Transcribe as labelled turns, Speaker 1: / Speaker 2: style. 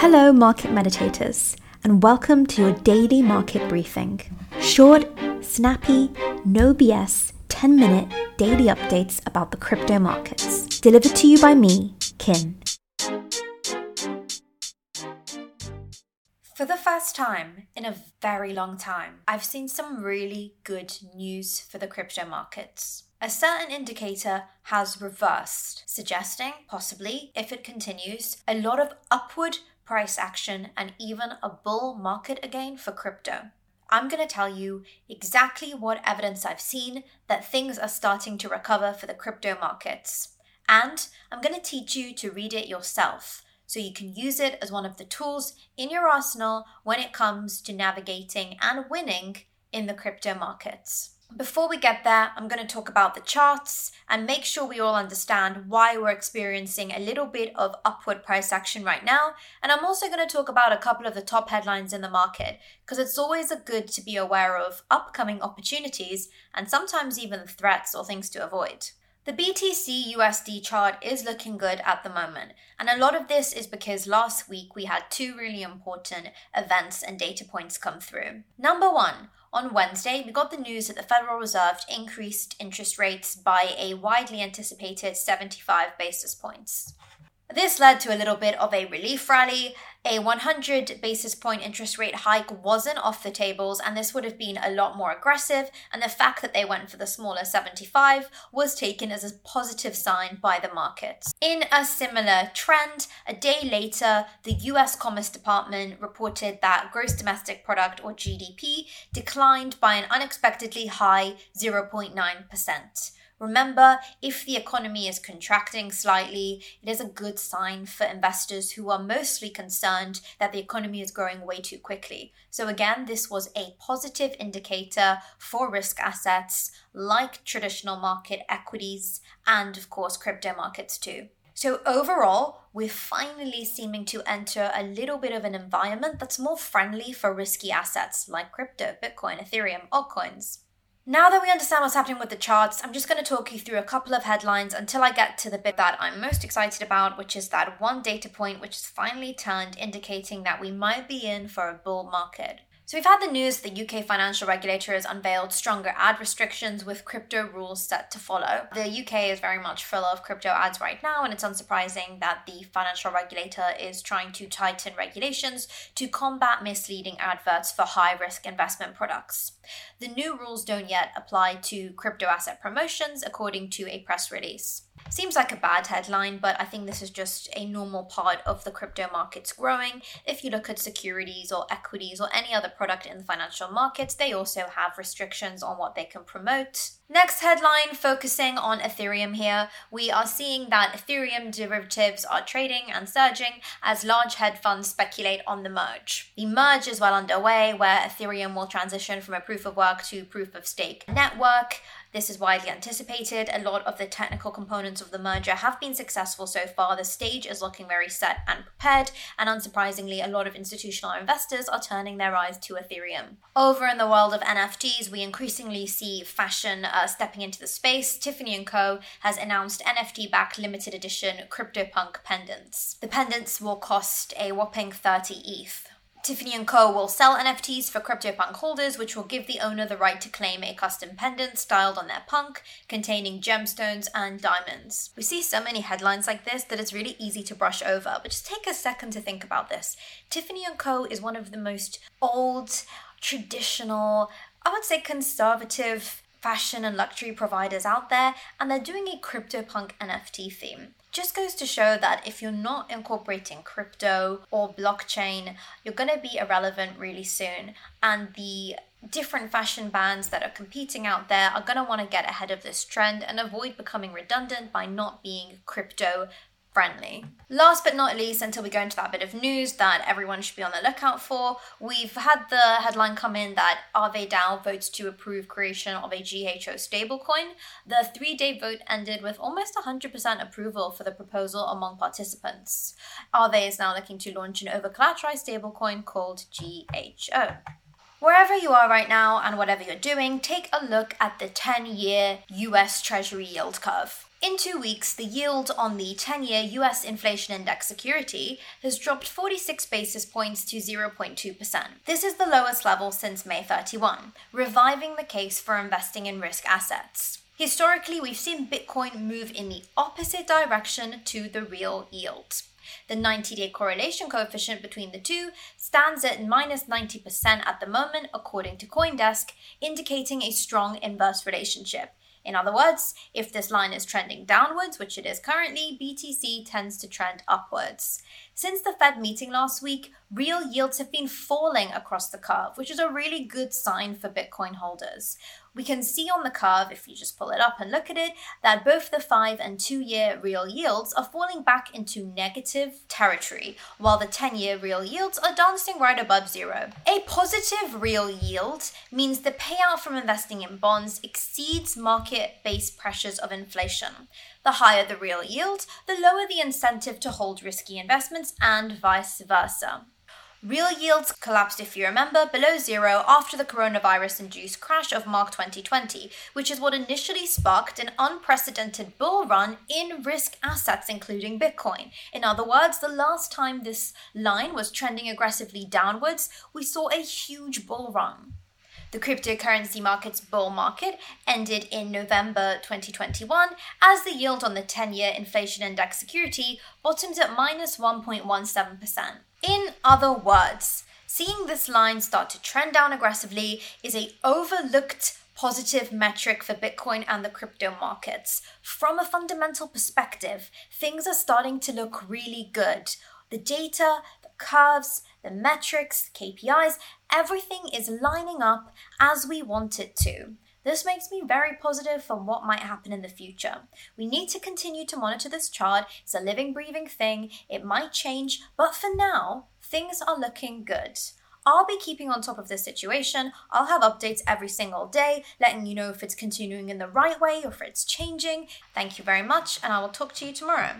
Speaker 1: Hello, market meditators, and welcome to your daily market briefing. Short, snappy, no BS, 10 minute daily updates about the crypto markets. Delivered to you by me, Kin.
Speaker 2: For the first time in a very long time, I've seen some really good news for the crypto markets. A certain indicator has reversed, suggesting, possibly, if it continues, a lot of upward price action, and even a bull market again for crypto. I'm going to tell you exactly what evidence I've seen that things are starting to recover for the crypto markets. And I'm going to teach you to read it yourself so you can use it as one of the tools in your arsenal when it comes to navigating and winning in the crypto markets. Before we get there, I'm going to talk about the charts and make sure we all understand why we're experiencing a little bit of upward price action right now. And I'm also going to talk about a couple of the top headlines in the market because it's always a good to be aware of upcoming opportunities and sometimes even threats or things to avoid. The BTC USD chart is looking good at the moment, and a lot of this is because last week we had two really important events and data points come through. Number one, on Wednesday, we got the news that the Federal Reserve increased interest rates by a widely anticipated 75 basis points. This led to a little bit of a relief rally. A 100 basis point interest rate hike wasn't off the tables, and this would have been a lot more aggressive. And the fact that they went for the smaller 75 was taken as a positive sign by the markets. In a similar trend, a day later, the US Commerce Department reported that gross domestic product or GDP declined by an unexpectedly high 0.9%. Remember, if the economy is contracting slightly, it is a good sign for investors who are mostly concerned that the economy is growing way too quickly. So, again, this was a positive indicator for risk assets like traditional market equities and, of course, crypto markets too. So, overall, we're finally seeming to enter a little bit of an environment that's more friendly for risky assets like crypto, Bitcoin, Ethereum, altcoins. Now that we understand what's happening with the charts, I'm just going to talk you through a couple of headlines until I get to the bit that I'm most excited about, which is that one data point which has finally turned, indicating that we might be in for a bull market. So we've had the news the UK financial regulator has unveiled stronger ad restrictions with crypto rules set to follow. The UK is very much full of crypto ads right now, and it's unsurprising that the financial regulator is trying to tighten regulations to combat misleading adverts for high risk investment products. The new rules don't yet apply to crypto asset promotions, according to a press release. Seems like a bad headline, but I think this is just a normal part of the crypto markets growing. If you look at securities or equities or any other product in the financial market, they also have restrictions on what they can promote. Next headline focusing on Ethereum here. We are seeing that Ethereum derivatives are trading and surging as large hedge funds speculate on the merge. The merge is well underway, where Ethereum will transition from a proof of work to proof of stake network. This is widely anticipated. A lot of the technical components of the merger have been successful so far. The stage is looking very set and prepared, and unsurprisingly, a lot of institutional investors are turning their eyes to Ethereum. Over in the world of NFTs, we increasingly see fashion uh, stepping into the space. Tiffany & Co. has announced NFT-backed limited edition CryptoPunk pendants. The pendants will cost a whopping 30 ETH. Tiffany & Co. will sell NFTs for CryptoPunk holders, which will give the owner the right to claim a custom pendant styled on their punk, containing gemstones and diamonds. We see so many headlines like this that it's really easy to brush over, but just take a second to think about this. Tiffany & Co. is one of the most old, traditional, I would say conservative fashion and luxury providers out there, and they're doing a CryptoPunk NFT theme just goes to show that if you're not incorporating crypto or blockchain, you're going to be irrelevant really soon. And the different fashion brands that are competing out there are going to want to get ahead of this trend and avoid becoming redundant by not being crypto friendly. Last but not least, until we go into that bit of news that everyone should be on the lookout for, we've had the headline come in that Aave DAO votes to approve creation of a GHO stablecoin. The three day vote ended with almost 100% approval for the proposal among participants. Aave is now looking to launch an over collateralized stablecoin called GHO. Wherever you are right now and whatever you're doing, take a look at the 10 year US Treasury yield curve. In two weeks, the yield on the 10 year US inflation index security has dropped 46 basis points to 0.2%. This is the lowest level since May 31, reviving the case for investing in risk assets. Historically, we've seen Bitcoin move in the opposite direction to the real yield. The 90 day correlation coefficient between the two stands at minus 90% at the moment, according to Coindesk, indicating a strong inverse relationship. In other words, if this line is trending downwards, which it is currently, BTC tends to trend upwards. Since the Fed meeting last week, real yields have been falling across the curve, which is a really good sign for Bitcoin holders. We can see on the curve, if you just pull it up and look at it, that both the five and two year real yields are falling back into negative territory, while the 10 year real yields are dancing right above zero. A positive real yield means the payout from investing in bonds exceeds market based pressures of inflation. The higher the real yield, the lower the incentive to hold risky investments, and vice versa. Real yields collapsed, if you remember, below zero after the coronavirus induced crash of March 2020, which is what initially sparked an unprecedented bull run in risk assets, including Bitcoin. In other words, the last time this line was trending aggressively downwards, we saw a huge bull run. The cryptocurrency market's bull market ended in November 2021 as the yield on the 10 year inflation index security bottomed at minus 1.17%. In other words, seeing this line start to trend down aggressively is a overlooked positive metric for Bitcoin and the crypto markets. From a fundamental perspective, things are starting to look really good. The data, the curves, the metrics, KPIs, everything is lining up as we want it to. This makes me very positive for what might happen in the future. We need to continue to monitor this chart. It's a living, breathing thing. It might change, but for now, things are looking good. I'll be keeping on top of this situation. I'll have updates every single day, letting you know if it's continuing in the right way or if it's changing. Thank you very much, and I will talk to you tomorrow.